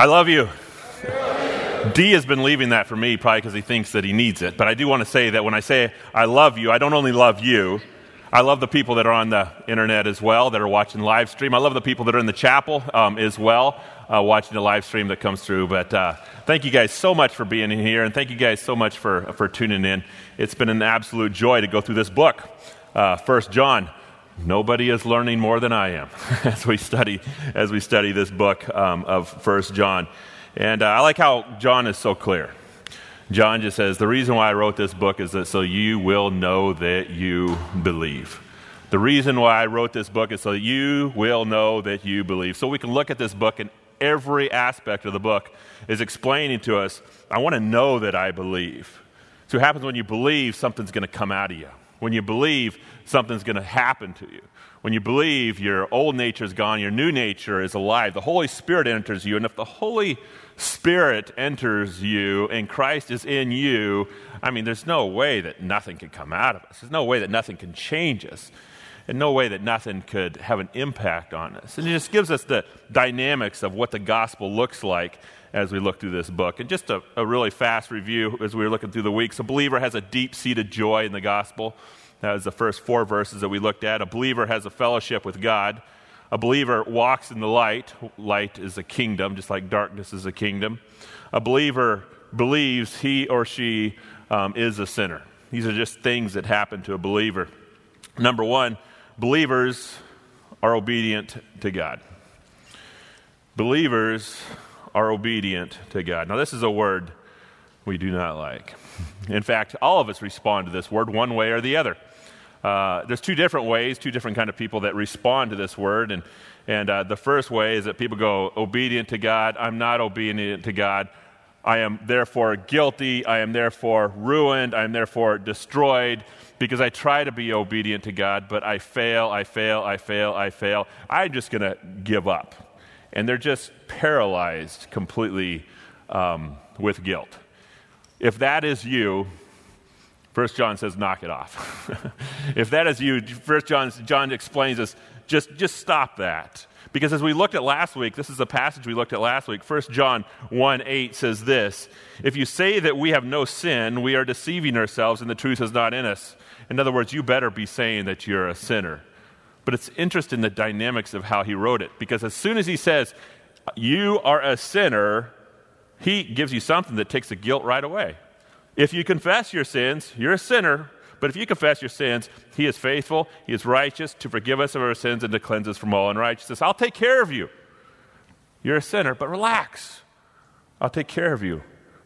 I love you. D has been leaving that for me probably because he thinks that he needs it. But I do want to say that when I say I love you, I don't only love you. I love the people that are on the internet as well, that are watching live stream. I love the people that are in the chapel um, as well, uh, watching the live stream that comes through. But uh, thank you guys so much for being here, and thank you guys so much for, for tuning in. It's been an absolute joy to go through this book, uh, First John. Nobody is learning more than I am as we study as we study this book um, of First John. And uh, I like how John is so clear. John just says, The reason why I wrote this book is that so you will know that you believe. The reason why I wrote this book is so you will know that you believe. So we can look at this book, and every aspect of the book is explaining to us, I want to know that I believe. So what happens when you believe, something's going to come out of you. When you believe, something's going to happen to you. When you believe, your old nature is gone, your new nature is alive. The Holy Spirit enters you, and if the Holy Spirit enters you and Christ is in you, I mean, there's no way that nothing can come out of us. There's no way that nothing can change us, and no way that nothing could have an impact on us. And it just gives us the dynamics of what the gospel looks like as we look through this book. And just a, a really fast review as we were looking through the weeks a believer has a deep seated joy in the gospel. That was the first four verses that we looked at. A believer has a fellowship with God. A believer walks in the light. Light is a kingdom, just like darkness is a kingdom. A believer believes he or she um, is a sinner. These are just things that happen to a believer. Number one, believers are obedient to God. Believers are obedient to God. Now, this is a word we do not like. In fact, all of us respond to this word one way or the other. Uh, there's two different ways, two different kind of people that respond to this word, and and uh, the first way is that people go obedient to God. I'm not obedient to God. I am therefore guilty. I am therefore ruined. I am therefore destroyed because I try to be obedient to God, but I fail. I fail. I fail. I fail. I'm just going to give up, and they're just paralyzed completely um, with guilt. If that is you, First John says, knock it off. if that is you, First John, John explains this, just, just stop that. Because as we looked at last week, this is a passage we looked at last week. First John 1 8 says this If you say that we have no sin, we are deceiving ourselves and the truth is not in us. In other words, you better be saying that you're a sinner. But it's interesting the dynamics of how he wrote it. Because as soon as he says, you are a sinner, he gives you something that takes the guilt right away. If you confess your sins, you're a sinner. But if you confess your sins, He is faithful, He is righteous to forgive us of our sins and to cleanse us from all unrighteousness. I'll take care of you. You're a sinner, but relax. I'll take care of you.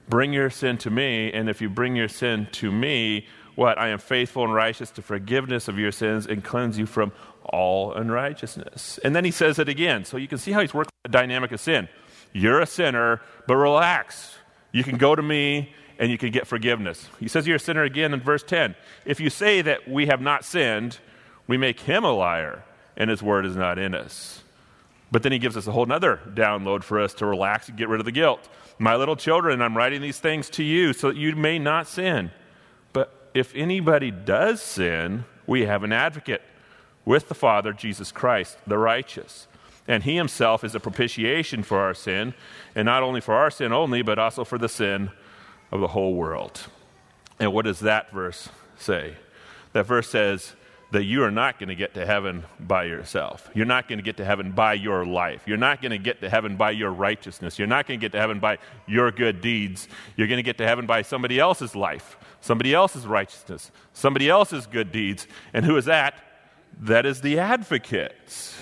Bring your sin to me, and if you bring your sin to me, what? I am faithful and righteous to forgiveness of your sins and cleanse you from all unrighteousness. And then he says it again. So you can see how he's working the dynamic of sin. You're a sinner, but relax. You can go to me and you can get forgiveness. He says you're a sinner again in verse 10. If you say that we have not sinned, we make him a liar, and his word is not in us. But then he gives us a whole other download for us to relax and get rid of the guilt. My little children, I'm writing these things to you so that you may not sin. But if anybody does sin, we have an advocate with the Father, Jesus Christ, the righteous. And he himself is a propitiation for our sin, and not only for our sin only, but also for the sin of the whole world. And what does that verse say? That verse says that you are not going to get to heaven by yourself. You're not going to get to heaven by your life. You're not going to get to heaven by your righteousness. You're not going to get to heaven by your good deeds. You're going to get to heaven by somebody else's life, somebody else's righteousness, somebody else's good deeds. And who is that? That is the advocate.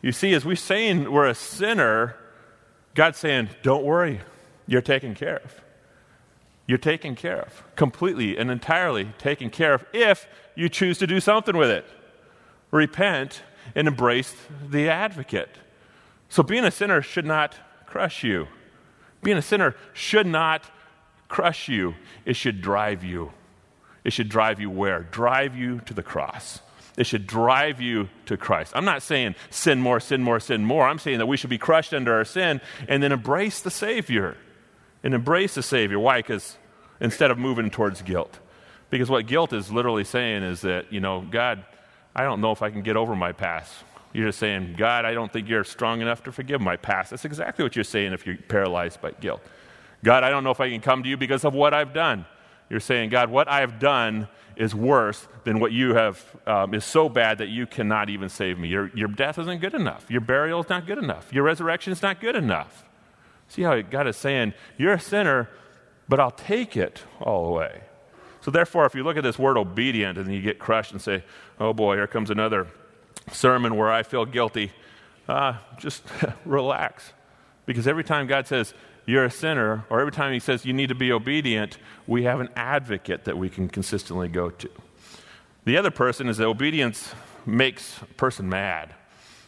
You see, as we're saying we're a sinner, God's saying, don't worry, you're taken care of you're taken care of, completely and entirely taken care of if you choose to do something with it. Repent and embrace the advocate. So being a sinner should not crush you. Being a sinner should not crush you, it should drive you. It should drive you where? Drive you to the cross. It should drive you to Christ. I'm not saying sin more, sin more, sin more. I'm saying that we should be crushed under our sin and then embrace the Savior and embrace the Savior. Why? Because instead of moving towards guilt. Because what guilt is literally saying is that, you know, God, I don't know if I can get over my past. You're just saying, God, I don't think you're strong enough to forgive my past. That's exactly what you're saying if you're paralyzed by guilt. God, I don't know if I can come to you because of what I've done. You're saying, God, what I have done is worse than what you have, um, is so bad that you cannot even save me. Your, your death isn't good enough. Your burial is not good enough. Your resurrection is not good enough. See how God is saying, You're a sinner, but I'll take it all away. So, therefore, if you look at this word obedient and you get crushed and say, Oh boy, here comes another sermon where I feel guilty, uh, just relax. Because every time God says, you're a sinner, or every time he says you need to be obedient, we have an advocate that we can consistently go to. The other person is that obedience makes a person mad.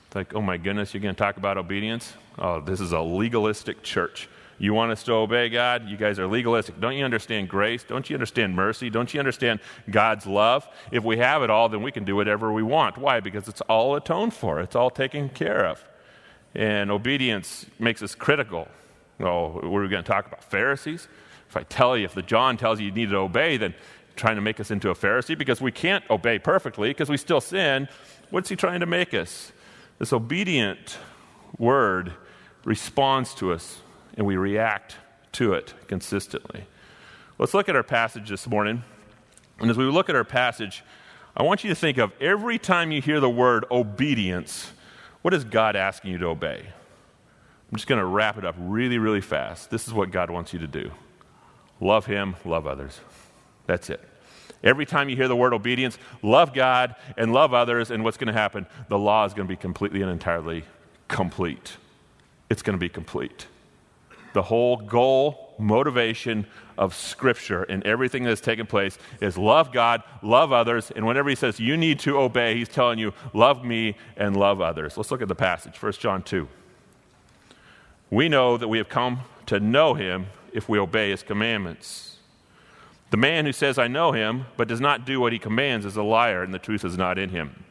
It's like, oh my goodness, you're going to talk about obedience? Oh, this is a legalistic church. You want us to obey God? You guys are legalistic. Don't you understand grace? Don't you understand mercy? Don't you understand God's love? If we have it all, then we can do whatever we want. Why? Because it's all atoned for, it's all taken care of. And obedience makes us critical. Oh, we're going to talk about Pharisees. If I tell you, if the John tells you you need to obey, then trying to make us into a Pharisee because we can't obey perfectly because we still sin. What's he trying to make us? This obedient word responds to us and we react to it consistently. Let's look at our passage this morning. And as we look at our passage, I want you to think of every time you hear the word obedience, what is God asking you to obey? I'm just going to wrap it up really, really fast. This is what God wants you to do love Him, love others. That's it. Every time you hear the word obedience, love God and love others, and what's going to happen? The law is going to be completely and entirely complete. It's going to be complete. The whole goal, motivation of Scripture and everything that's taken place is love God, love others, and whenever He says you need to obey, He's telling you, love me and love others. Let's look at the passage, 1 John 2 we know that we have come to know him if we obey his commandments. The man who says, I know him, but does not do what he commands is a liar, and the truth is not in him.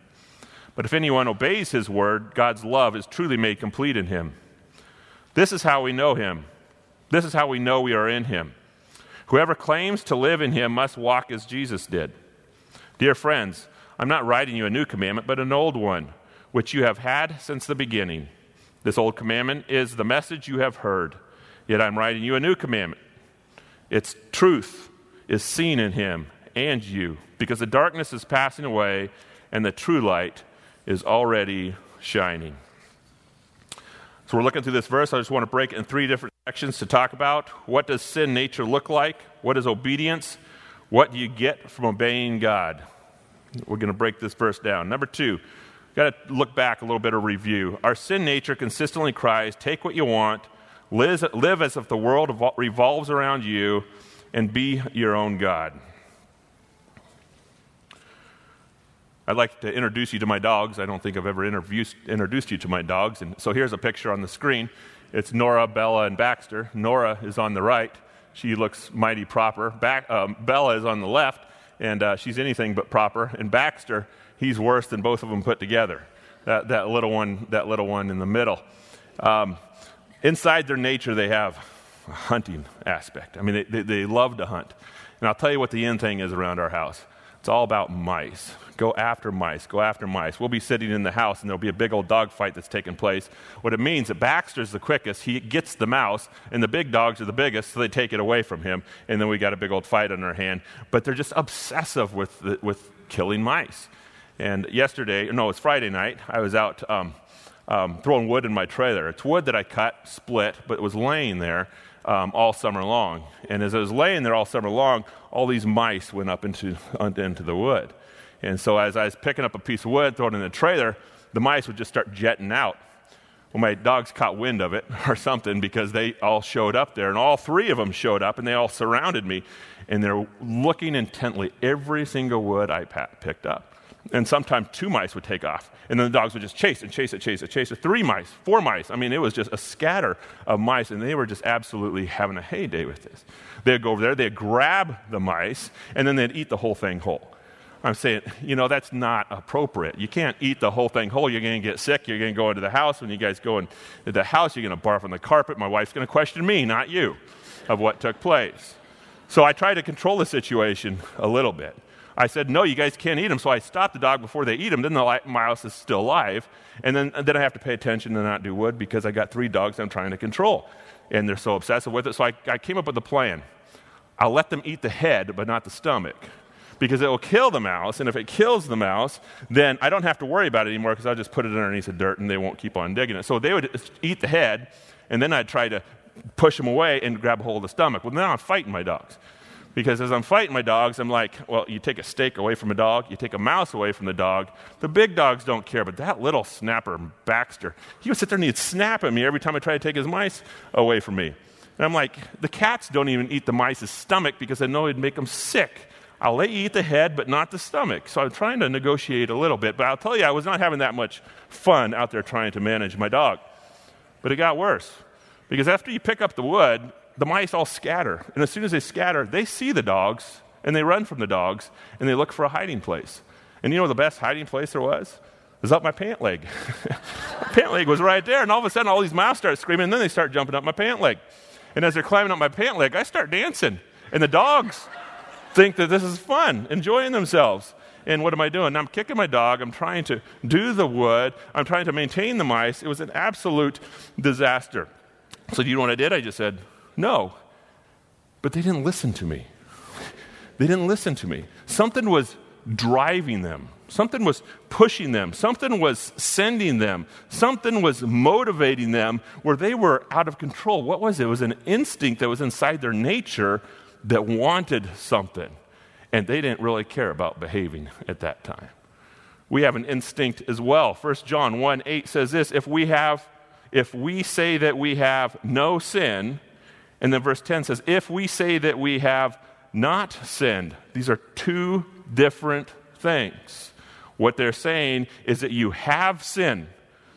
But if anyone obeys his word, God's love is truly made complete in him. This is how we know him. This is how we know we are in him. Whoever claims to live in him must walk as Jesus did. Dear friends, I'm not writing you a new commandment, but an old one, which you have had since the beginning. This old commandment is the message you have heard, yet I'm writing you a new commandment. Its truth is seen in him and you, because the darkness is passing away and the true light is already shining. So we're looking through this verse. I just want to break it in three different sections to talk about what does sin nature look like? What is obedience? What do you get from obeying God? We're going to break this verse down. Number two, got to look back a little bit of review. Our sin nature consistently cries, Take what you want, live, live as if the world revolves around you, and be your own God. I'd like to introduce you to my dogs. I don't think I've ever introduced you to my dogs. And so here's a picture on the screen. It's Nora, Bella, and Baxter. Nora is on the right. She looks mighty proper. Back, um, Bella is on the left, and uh, she's anything but proper. And Baxter he's worse than both of them put together. That, that little one, that little one in the middle. Um, inside their nature, they have a hunting aspect. I mean, they, they, they love to hunt. And I'll tell you what the end thing is around our house. It's all about mice. Go after mice. Go after mice. We'll be sitting in the house and there'll be a big old dog fight that's taking place. What it means is that Baxter's the quickest. He gets the mouse, and the big dogs are the biggest, so they take it away from him. And then we got a big old fight on our hand. But they're just obsessive with, the, with killing mice. And yesterday, no, it was Friday night, I was out um, um, throwing wood in my trailer. It's wood that I cut, split, but it was laying there um, all summer long. And as I was laying there all summer long, all these mice went up into, into the wood. And so as I was picking up a piece of wood, throwing it in the trailer, the mice would just start jetting out. Well, my dogs caught wind of it or something because they all showed up there, and all three of them showed up, and they all surrounded me, and they're looking intently every single wood I picked up. And sometimes two mice would take off. And then the dogs would just chase and chase and chase and chase it. Three mice, four mice. I mean, it was just a scatter of mice, and they were just absolutely having a heyday with this. They'd go over there, they'd grab the mice, and then they'd eat the whole thing whole. I'm saying, you know, that's not appropriate. You can't eat the whole thing whole. You're going to get sick. You're going to go into the house. When you guys go into the house, you're going to barf on the carpet. My wife's going to question me, not you, of what took place. So I try to control the situation a little bit. I said, no, you guys can't eat them. So I stopped the dog before they eat them. Then the mouse is still alive. And then, and then I have to pay attention and not do wood because I got three dogs I'm trying to control. And they're so obsessive with it. So I, I came up with a plan. I'll let them eat the head, but not the stomach. Because it will kill the mouse. And if it kills the mouse, then I don't have to worry about it anymore because I'll just put it underneath the dirt and they won't keep on digging it. So they would eat the head, and then I'd try to push them away and grab a hold of the stomach. Well, now I'm fighting my dogs. Because as I'm fighting my dogs, I'm like, well, you take a steak away from a dog, you take a mouse away from the dog. The big dogs don't care, but that little snapper, Baxter, he would sit there and he'd snap at me every time I try to take his mice away from me. And I'm like, the cats don't even eat the mice's stomach because I know it'd make them sick. I'll let you eat the head, but not the stomach. So I'm trying to negotiate a little bit. But I'll tell you, I was not having that much fun out there trying to manage my dog. But it got worse. Because after you pick up the wood, the mice all scatter. And as soon as they scatter, they see the dogs and they run from the dogs and they look for a hiding place. And you know the best hiding place there was? It was up my pant leg. pant leg was right there. And all of a sudden, all these mice start screaming and then they start jumping up my pant leg. And as they're climbing up my pant leg, I start dancing. And the dogs think that this is fun, enjoying themselves. And what am I doing? I'm kicking my dog. I'm trying to do the wood. I'm trying to maintain the mice. It was an absolute disaster. So, do you know what I did? I just said, no. But they didn't listen to me. They didn't listen to me. Something was driving them. Something was pushing them. Something was sending them. Something was motivating them where they were out of control. What was it? It was an instinct that was inside their nature that wanted something. And they didn't really care about behaving at that time. We have an instinct as well. 1 John 1 8 says this if we have, if we say that we have no sin, and then verse 10 says, If we say that we have not sinned, these are two different things. What they're saying is that you have sin.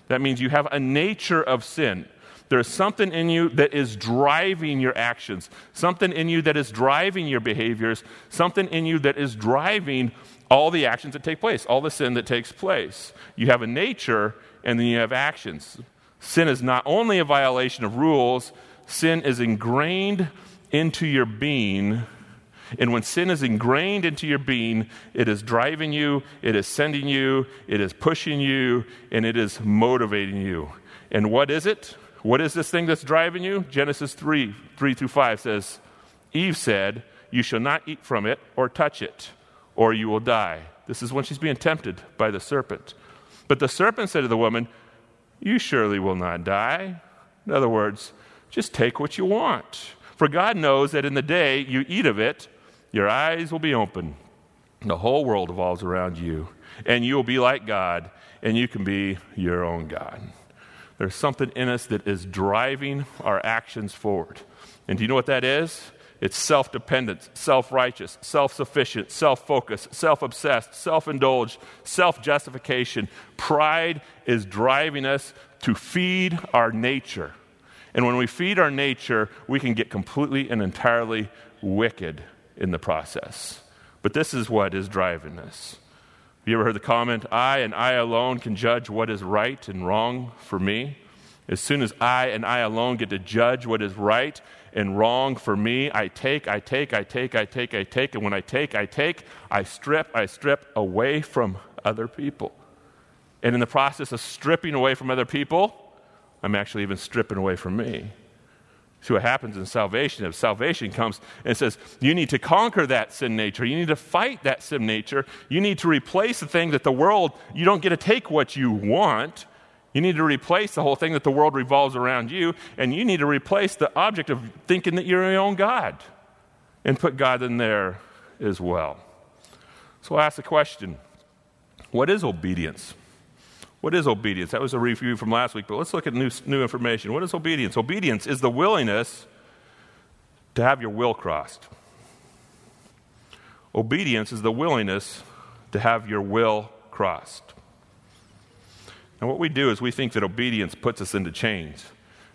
That means you have a nature of sin. There's something in you that is driving your actions, something in you that is driving your behaviors, something in you that is driving all the actions that take place, all the sin that takes place. You have a nature and then you have actions. Sin is not only a violation of rules, sin is ingrained into your being. And when sin is ingrained into your being, it is driving you, it is sending you, it is pushing you, and it is motivating you. And what is it? What is this thing that's driving you? Genesis 3 3 through 5 says, Eve said, You shall not eat from it or touch it, or you will die. This is when she's being tempted by the serpent. But the serpent said to the woman, You surely will not die. In other words, just take what you want. For God knows that in the day you eat of it, your eyes will be open. The whole world revolves around you, and you will be like God, and you can be your own God. There's something in us that is driving our actions forward. And do you know what that is? It's self dependent, self righteous, self sufficient, self focused, self obsessed, self indulged, self justification. Pride is driving us to feed our nature. And when we feed our nature, we can get completely and entirely wicked in the process. But this is what is driving us. Have you ever heard the comment, I and I alone can judge what is right and wrong for me? As soon as I and I alone get to judge what is right and wrong for me, I take, I take, I take, I take, I take, and when I take, I take, I strip, I strip away from other people. And in the process of stripping away from other people, I'm actually even stripping away from me. See what happens in salvation. If salvation comes and says, you need to conquer that sin nature, you need to fight that sin nature, you need to replace the thing that the world, you don't get to take what you want. You need to replace the whole thing that the world revolves around you, and you need to replace the object of thinking that you're your own God and put God in there as well. So I'll ask the question what is obedience? What is obedience? That was a review from last week, but let's look at new, new information. What is obedience? Obedience is the willingness to have your will crossed. Obedience is the willingness to have your will crossed. And what we do is we think that obedience puts us into chains.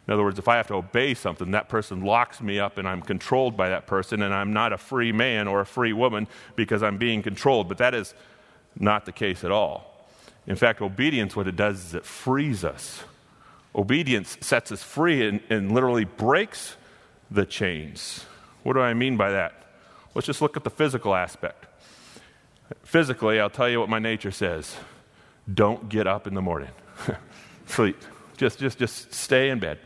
In other words, if I have to obey something, that person locks me up and I'm controlled by that person, and I'm not a free man or a free woman because I'm being controlled. But that is not the case at all. In fact, obedience, what it does is it frees us. Obedience sets us free and, and literally breaks the chains. What do I mean by that? Let's just look at the physical aspect. Physically, I'll tell you what my nature says don't get up in the morning. Sleep. Just, just, just stay in bed.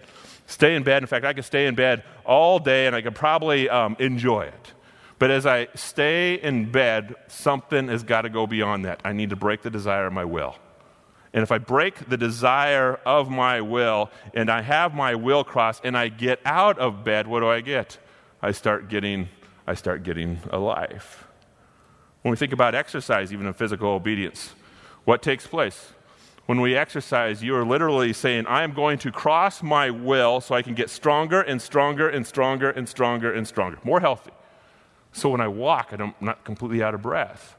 Stay in bed. In fact, I could stay in bed all day and I could probably um, enjoy it. But as I stay in bed, something has got to go beyond that. I need to break the desire of my will. And if I break the desire of my will and I have my will crossed and I get out of bed, what do I get? I start getting, I start getting a life. When we think about exercise, even in physical obedience, what takes place? When we exercise, you are literally saying, I am going to cross my will so I can get stronger and stronger and stronger and stronger and stronger, more healthy. So when I walk, I'm not completely out of breath.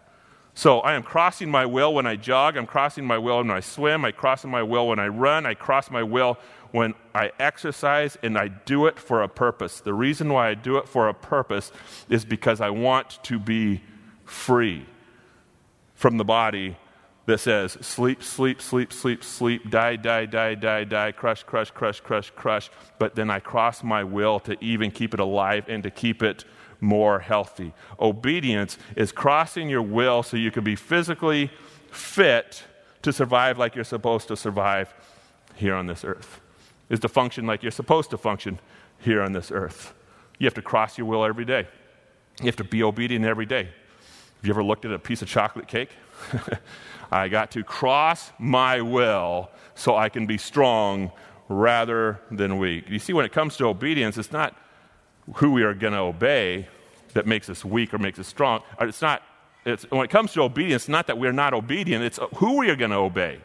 So I am crossing my will when I jog, I'm crossing my will when I swim, I cross my will when I run, I cross my will when I exercise, and I do it for a purpose. The reason why I do it for a purpose is because I want to be free from the body that says sleep, sleep, sleep, sleep, sleep, die, die, die, die, die, crush, crush, crush, crush, crush. But then I cross my will to even keep it alive and to keep it more healthy. Obedience is crossing your will so you can be physically fit to survive like you're supposed to survive here on this earth, is to function like you're supposed to function here on this earth. You have to cross your will every day. You have to be obedient every day. Have you ever looked at a piece of chocolate cake? I got to cross my will so I can be strong rather than weak. You see, when it comes to obedience, it's not who we are going to obey that makes us weak or makes us strong. Uh, it's not, it's, when it comes to obedience, it's not that we're not obedient, it's who we are going to obey.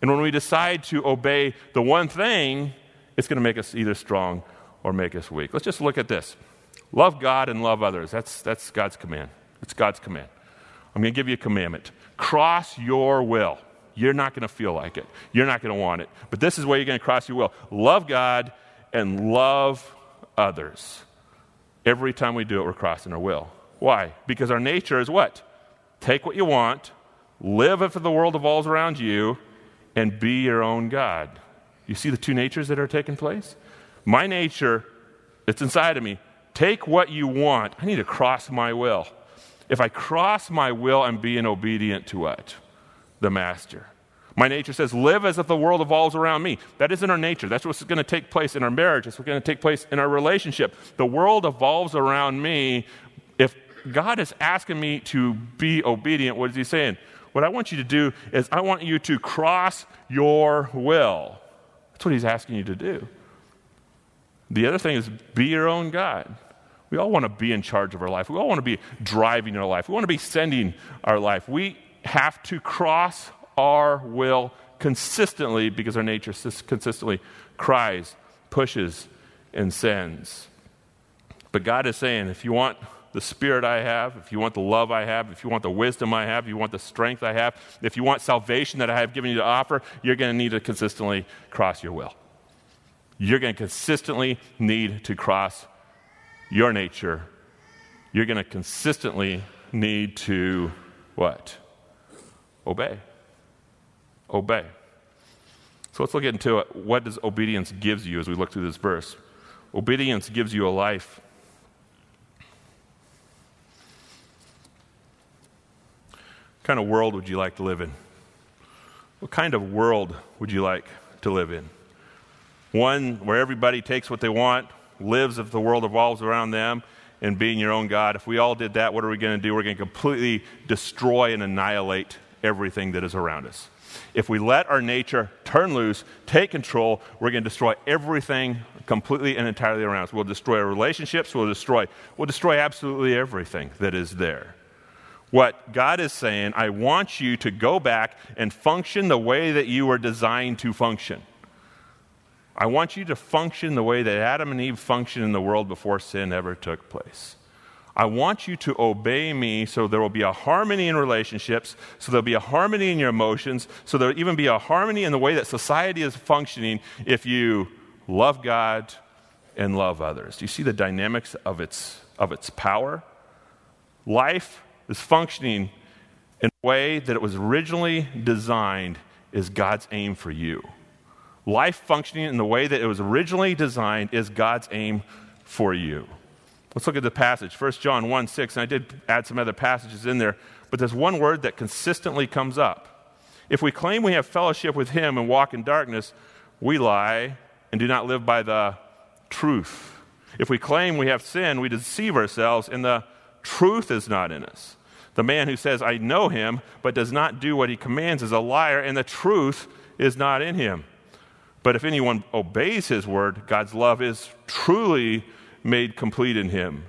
And when we decide to obey the one thing, it's going to make us either strong or make us weak. Let's just look at this love God and love others. That's, that's God's command. It's God's command. I'm going to give you a commandment cross your will. You're not going to feel like it. You're not going to want it. But this is where you're going to cross your will. Love God and love others. Every time we do it, we're crossing our will. Why? Because our nature is what? Take what you want, live if the world evolves around you, and be your own God. You see the two natures that are taking place? My nature, it's inside of me. Take what you want. I need to cross my will. If I cross my will, I'm being obedient to what? The master. My nature says, live as if the world evolves around me. That isn't our nature. That's what's going to take place in our marriage. That's what's going to take place in our relationship. The world evolves around me. If God is asking me to be obedient, what is He saying? What I want you to do is, I want you to cross your will. That's what He's asking you to do. The other thing is, be your own God. We all want to be in charge of our life. We all want to be driving our life. We want to be sending our life. We have to cross our will consistently because our nature consistently cries, pushes, and sends. But God is saying, if you want the spirit I have, if you want the love I have, if you want the wisdom I have, if you want the strength I have, if you want salvation that I have given you to offer, you're going to need to consistently cross your will. You're going to consistently need to cross your nature. You're going to consistently need to what? Obey obey. So let's look into it. What does obedience gives you as we look through this verse? Obedience gives you a life. What kind of world would you like to live in? What kind of world would you like to live in? One where everybody takes what they want, lives if the world revolves around them, and being your own God. If we all did that, what are we going to do? We're going to completely destroy and annihilate everything that is around us. If we let our nature turn loose, take control, we're going to destroy everything completely and entirely around us. We'll destroy our relationships, we'll destroy, we'll destroy absolutely everything that is there. What God is saying, I want you to go back and function the way that you were designed to function. I want you to function the way that Adam and Eve functioned in the world before sin ever took place. I want you to obey me so there will be a harmony in relationships, so there'll be a harmony in your emotions, so there'll even be a harmony in the way that society is functioning if you love God and love others. Do you see the dynamics of its, of its power? Life is functioning in a way that it was originally designed is God's aim for you. Life functioning in the way that it was originally designed is God's aim for you. Let's look at the passage. 1 John 1 6, and I did add some other passages in there, but there's one word that consistently comes up. If we claim we have fellowship with him and walk in darkness, we lie and do not live by the truth. If we claim we have sin, we deceive ourselves, and the truth is not in us. The man who says, I know him, but does not do what he commands is a liar, and the truth is not in him. But if anyone obeys his word, God's love is truly made complete in him.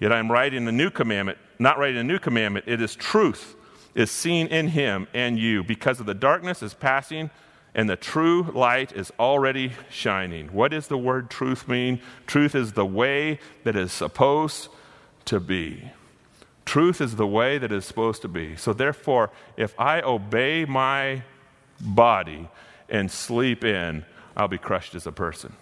Yet I am writing a new commandment, not writing a new commandment. It is truth is seen in him and you because of the darkness is passing and the true light is already shining. What does the word truth mean? Truth is the way that is supposed to be. Truth is the way that is supposed to be. So, therefore, if I obey my body and sleep in, I'll be crushed as a person.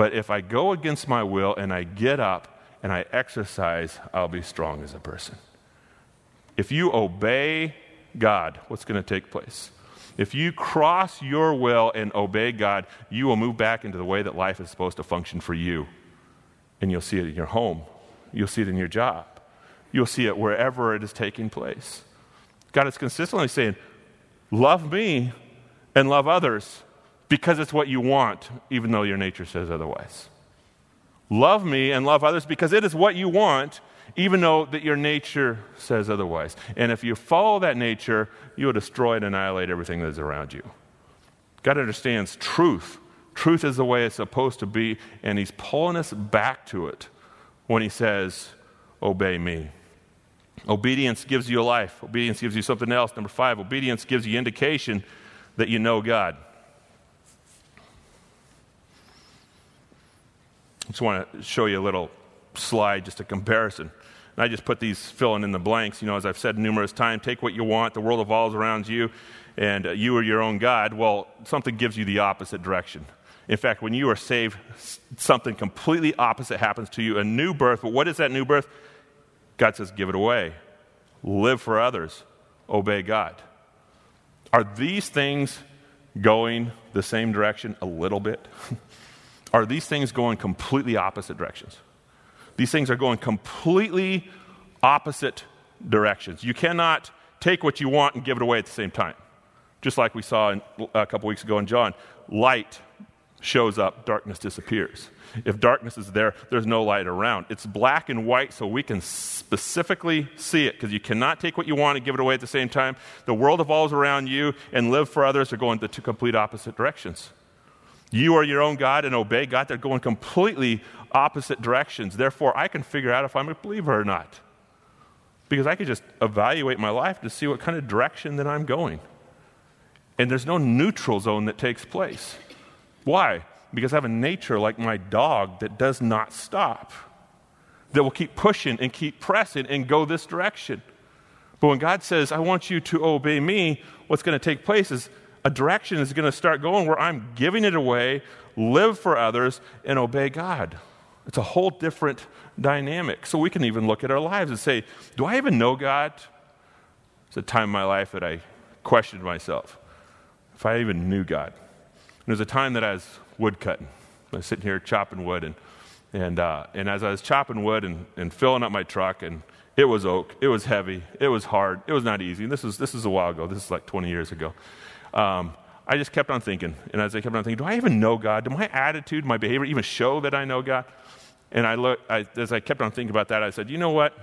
But if I go against my will and I get up and I exercise, I'll be strong as a person. If you obey God, what's going to take place? If you cross your will and obey God, you will move back into the way that life is supposed to function for you. And you'll see it in your home, you'll see it in your job, you'll see it wherever it is taking place. God is consistently saying, Love me and love others because it's what you want, even though your nature says otherwise. Love me and love others because it is what you want, even though that your nature says otherwise. And if you follow that nature, you will destroy and annihilate everything that is around you. God understands truth. Truth is the way it's supposed to be, and He's pulling us back to it when He says, Obey me. Obedience gives you a life. Obedience gives you something else. Number five, obedience gives you indication that you know God. Just want to show you a little slide, just a comparison. And I just put these filling in the blanks. You know, as I've said numerous times, take what you want, the world evolves around you, and uh, you are your own God. Well, something gives you the opposite direction. In fact, when you are saved, something completely opposite happens to you a new birth. But what is that new birth? God says, give it away. Live for others. Obey God. Are these things going the same direction a little bit? are these things going completely opposite directions. These things are going completely opposite directions. You cannot take what you want and give it away at the same time. Just like we saw in, a couple weeks ago in John, light shows up, darkness disappears. If darkness is there, there's no light around. It's black and white so we can specifically see it because you cannot take what you want and give it away at the same time. The world evolves around you and live for others are going the two complete opposite directions. You are your own God and obey God. They're going completely opposite directions. Therefore, I can figure out if I'm a believer or not. Because I can just evaluate my life to see what kind of direction that I'm going. And there's no neutral zone that takes place. Why? Because I have a nature like my dog that does not stop, that will keep pushing and keep pressing and go this direction. But when God says, I want you to obey me, what's going to take place is a direction is going to start going where I'm giving it away, live for others, and obey God. It's a whole different dynamic. So we can even look at our lives and say, Do I even know God? It's a time in my life that I questioned myself if I even knew God. And there was a time that I was wood cutting. I was sitting here chopping wood, and, and, uh, and as I was chopping wood and, and filling up my truck, and it was oak, it was heavy, it was hard, it was not easy. And this is, this is a while ago, this is like 20 years ago um, I just kept on thinking. And as I kept on thinking, do I even know God? Do my attitude, my behavior even show that I know God? And I look, I, as I kept on thinking about that, I said, you know what?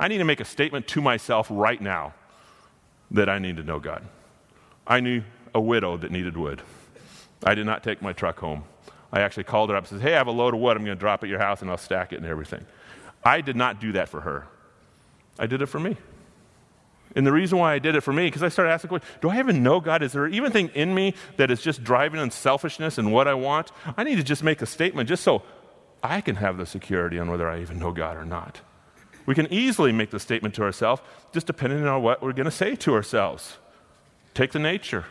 I need to make a statement to myself right now that I need to know God. I knew a widow that needed wood. I did not take my truck home. I actually called her up and said, Hey, I have a load of wood. I'm going to drop at your house and I'll stack it and everything. I did not do that for her. I did it for me. And the reason why I did it for me, because I started asking do I even know God? Is there even thing in me that is just driving on selfishness and what I want? I need to just make a statement just so I can have the security on whether I even know God or not. We can easily make the statement to ourselves, just depending on what we're going to say to ourselves. Take the nature,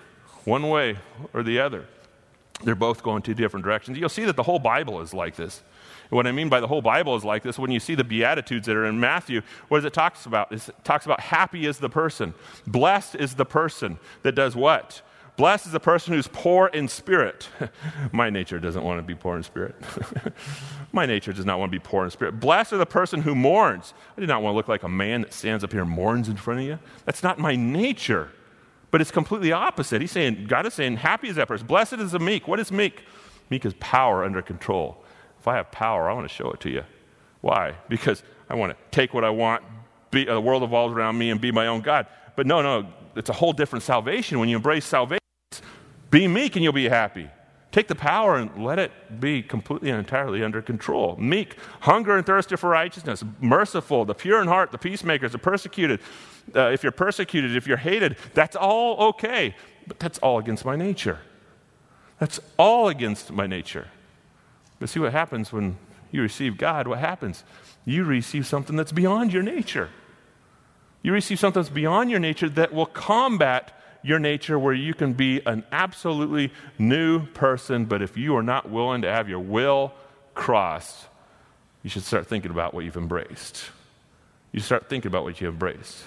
one way or the other. They're both going two different directions. You'll see that the whole Bible is like this. What I mean by the whole Bible is like this. When you see the Beatitudes that are in Matthew, what does it talk about? It talks about happy is the person. Blessed is the person that does what? Blessed is the person who's poor in spirit. My nature doesn't want to be poor in spirit. My nature does not want to be poor in spirit. Blessed are the person who mourns. I do not want to look like a man that stands up here and mourns in front of you. That's not my nature. But it's completely opposite. He's saying, God is saying, happy is that person. Blessed is the meek. What is meek? Meek is power under control. If I have power, I want to show it to you. Why? Because I want to take what I want, be, uh, the world evolves around me, and be my own God. But no, no, it's a whole different salvation. When you embrace salvation, be meek and you'll be happy. Take the power and let it be completely and entirely under control. Meek, hunger and thirst for righteousness, merciful, the pure in heart, the peacemakers, the persecuted. Uh, if you're persecuted, if you're hated, that's all okay. But that's all against my nature. That's all against my nature. But see what happens when you receive God? What happens? You receive something that's beyond your nature. You receive something that's beyond your nature that will combat your nature where you can be an absolutely new person, but if you are not willing to have your will crossed, you should start thinking about what you've embraced. You start thinking about what you have embraced.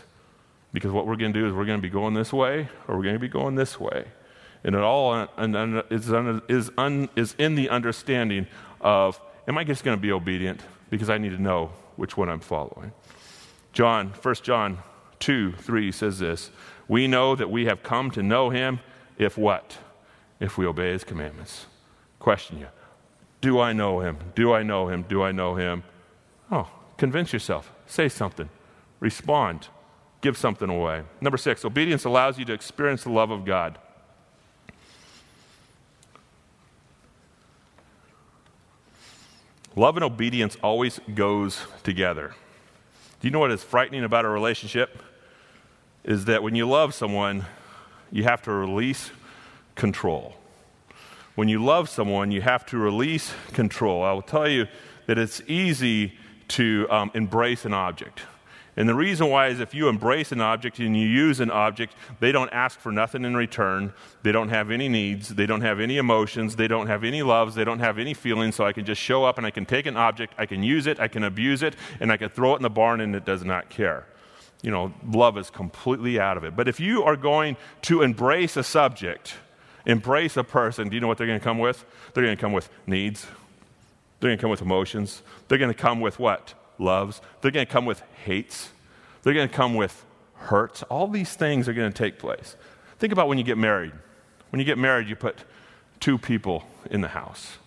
Because what we're going to do is we're going to be going this way or we're going to be going this way. And it all is, is, is in the understanding of am I just going to be obedient? Because I need to know which one I'm following. John, 1 John 2 3 says this We know that we have come to know him if what? If we obey his commandments. Question you Do I know him? Do I know him? Do I know him? Oh, convince yourself. Say something. Respond. Give something away. Number six, obedience allows you to experience the love of God. Love and obedience always goes together. Do you know what is frightening about a relationship? Is that when you love someone, you have to release control. When you love someone, you have to release control. I will tell you that it's easy to um, embrace an object. And the reason why is if you embrace an object and you use an object, they don't ask for nothing in return. They don't have any needs. They don't have any emotions. They don't have any loves. They don't have any feelings. So I can just show up and I can take an object, I can use it, I can abuse it, and I can throw it in the barn and it does not care. You know, love is completely out of it. But if you are going to embrace a subject, embrace a person, do you know what they're going to come with? They're going to come with needs. They're going to come with emotions. They're going to come with what? Loves. They're going to come with hates. They're going to come with hurts. All these things are going to take place. Think about when you get married. When you get married, you put two people in the house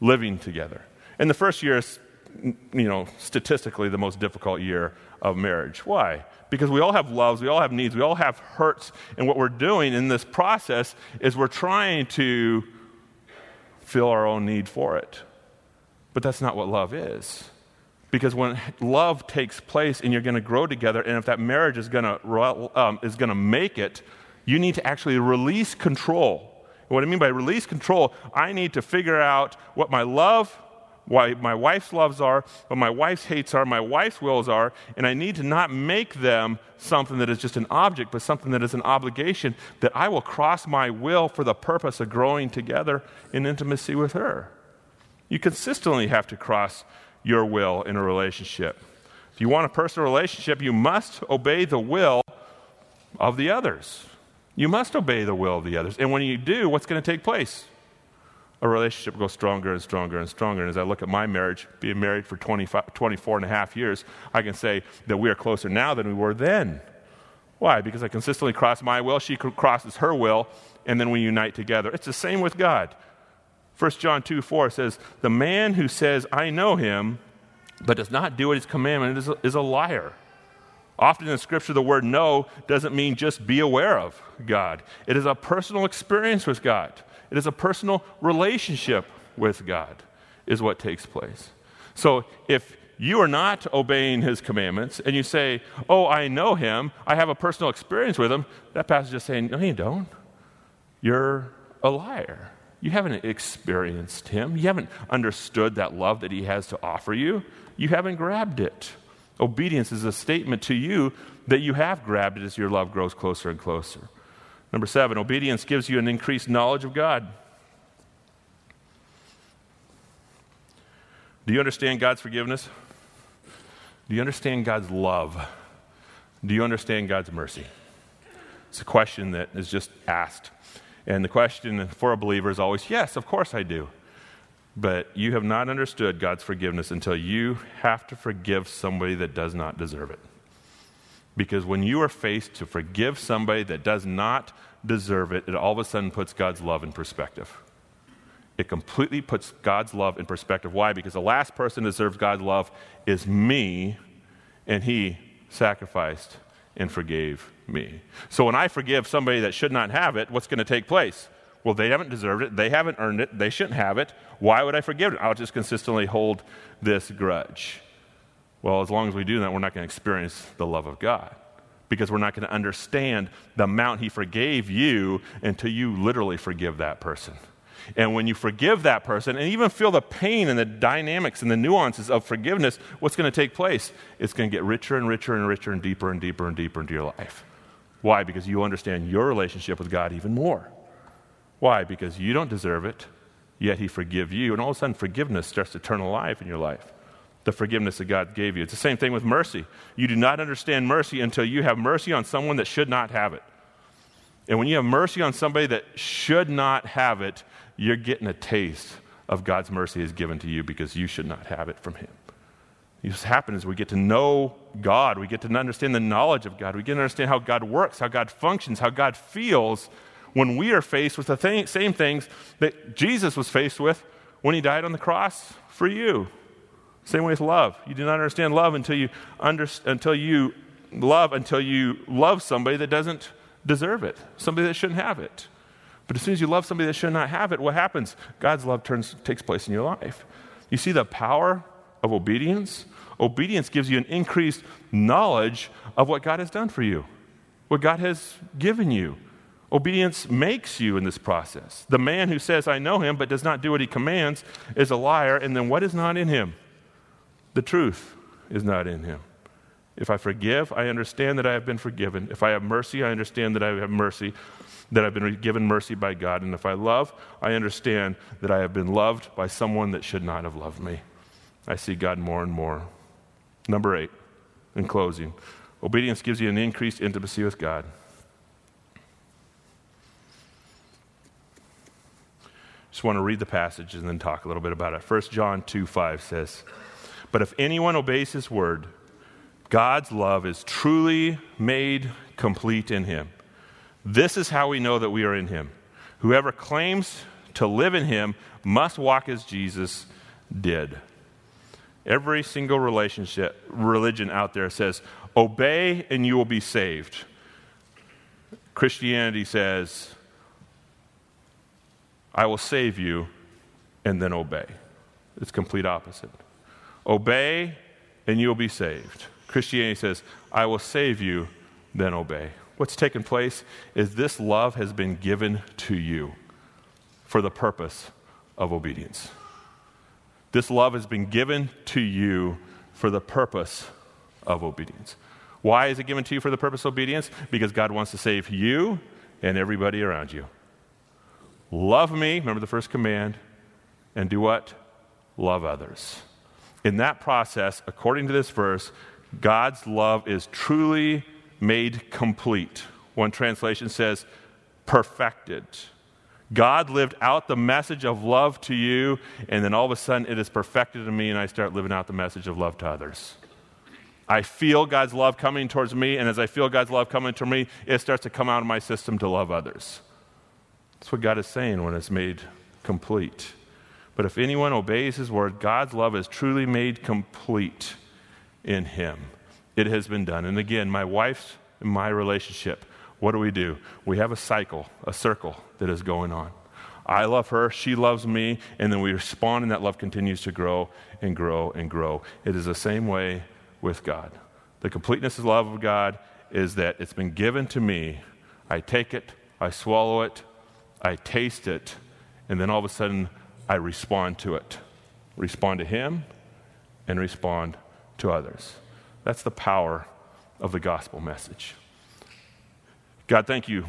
living together. And the first year is, you know, statistically the most difficult year of marriage. Why? Because we all have loves, we all have needs, we all have hurts. And what we're doing in this process is we're trying to fill our own need for it. But that's not what love is. Because when love takes place and you're going to grow together, and if that marriage is going to um, is going to make it, you need to actually release control. What I mean by release control, I need to figure out what my love, why my wife's loves are, what my wife's hates are, my wife's wills are, and I need to not make them something that is just an object, but something that is an obligation that I will cross my will for the purpose of growing together in intimacy with her. You consistently have to cross your will in a relationship. If you want a personal relationship, you must obey the will of the others. You must obey the will of the others. And when you do, what's going to take place? A relationship goes stronger and stronger and stronger. And as I look at my marriage, being married for 24 and a half years, I can say that we are closer now than we were then. Why? Because I consistently cross my will, she crosses her will, and then we unite together. It's the same with God. 1 John 2 4 says, The man who says, I know him, but does not do his commandment is a, is a liar. Often in Scripture, the word know doesn't mean just be aware of God, it is a personal experience with God, it is a personal relationship with God, is what takes place. So if you are not obeying his commandments and you say, Oh, I know him, I have a personal experience with him, that passage is saying, No, you don't. You're a liar. You haven't experienced Him. You haven't understood that love that He has to offer you. You haven't grabbed it. Obedience is a statement to you that you have grabbed it as your love grows closer and closer. Number seven, obedience gives you an increased knowledge of God. Do you understand God's forgiveness? Do you understand God's love? Do you understand God's mercy? It's a question that is just asked And the question for a believer is always, yes, of course I do. But you have not understood God's forgiveness until you have to forgive somebody that does not deserve it. Because when you are faced to forgive somebody that does not deserve it, it all of a sudden puts God's love in perspective. It completely puts God's love in perspective. Why? Because the last person that deserves God's love is me, and He sacrificed and forgave me. So when I forgive somebody that should not have it, what's going to take place? Well, they haven't deserved it. They haven't earned it. They shouldn't have it. Why would I forgive it? I'll just consistently hold this grudge. Well, as long as we do that, we're not going to experience the love of God because we're not going to understand the amount He forgave you until you literally forgive that person. And when you forgive that person and even feel the pain and the dynamics and the nuances of forgiveness, what's going to take place? It's going to get richer and richer and richer and deeper and deeper and deeper into your life. Why? Because you understand your relationship with God even more. Why? Because you don't deserve it, yet He forgive you. And all of a sudden, forgiveness starts to turn alive in your life. The forgiveness that God gave you. It's the same thing with mercy. You do not understand mercy until you have mercy on someone that should not have it. And when you have mercy on somebody that should not have it, you're getting a taste of God's mercy is given to you because you should not have it from Him. This happens as we get to know God, we get to understand the knowledge of God, we get to understand how God works, how God functions, how God feels when we are faced with the thing, same things that Jesus was faced with when He died on the cross for you. Same way with love. You do not understand love until you, under, until you love until you love somebody that doesn't deserve it, somebody that shouldn't have it. But as soon as you love somebody that should not have it, what happens? God's love turns, takes place in your life. You see the power of obedience? Obedience gives you an increased knowledge of what God has done for you, what God has given you. Obedience makes you in this process. The man who says, I know him, but does not do what he commands, is a liar. And then what is not in him? The truth is not in him. If I forgive, I understand that I have been forgiven. If I have mercy, I understand that I have mercy that I've been given mercy by God. And if I love, I understand that I have been loved by someone that should not have loved me. I see God more and more. Number eight, in closing, obedience gives you an increased intimacy with God. Just want to read the passage and then talk a little bit about it. 1 John 2 5 says, But if anyone obeys his word, God's love is truly made complete in him. This is how we know that we are in him. Whoever claims to live in him must walk as Jesus did. Every single relationship religion out there says, "Obey and you will be saved." Christianity says, "I will save you and then obey." It's complete opposite. Obey and you will be saved. Christianity says, "I will save you, then obey." what's taken place is this love has been given to you for the purpose of obedience. This love has been given to you for the purpose of obedience. Why is it given to you for the purpose of obedience? Because God wants to save you and everybody around you. Love me, remember the first command, and do what? Love others. In that process, according to this verse, God's love is truly made complete. One translation says, perfected. God lived out the message of love to you, and then all of a sudden it is perfected in me, and I start living out the message of love to others. I feel God's love coming towards me, and as I feel God's love coming to me, it starts to come out of my system to love others. That's what God is saying when it's made complete. But if anyone obeys his word, God's love is truly made complete in him it has been done. And again, my wife's my relationship, what do we do? We have a cycle, a circle that is going on. I love her, she loves me, and then we respond, and that love continues to grow and grow and grow. It is the same way with God. The completeness of love of God is that it's been given to me. I take it, I swallow it, I taste it, and then all of a sudden I respond to it. Respond to Him and respond to others. That's the power of the gospel message. God, thank you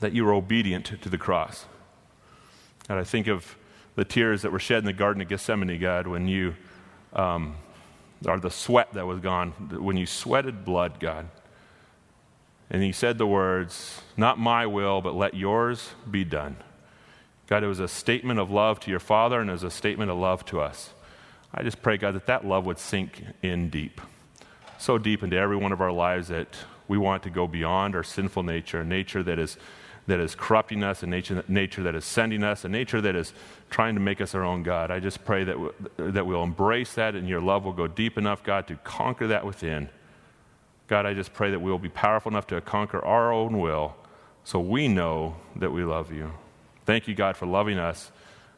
that you were obedient to the cross. And I think of the tears that were shed in the Garden of Gethsemane, God, when you, um, or the sweat that was gone, when you sweated blood, God. And he said the words, Not my will, but let yours be done. God, it was a statement of love to your Father and it was a statement of love to us. I just pray, God, that that love would sink in deep, so deep into every one of our lives that we want to go beyond our sinful nature, a nature that is, that is corrupting us, a nature, nature that is sending us, a nature that is trying to make us our own God. I just pray that, we, that we'll embrace that and your love will go deep enough, God, to conquer that within. God, I just pray that we will be powerful enough to conquer our own will so we know that we love you. Thank you, God, for loving us.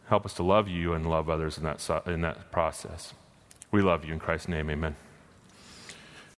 Help us to love you and love others in that, in that process. We love you in Christ's name. Amen.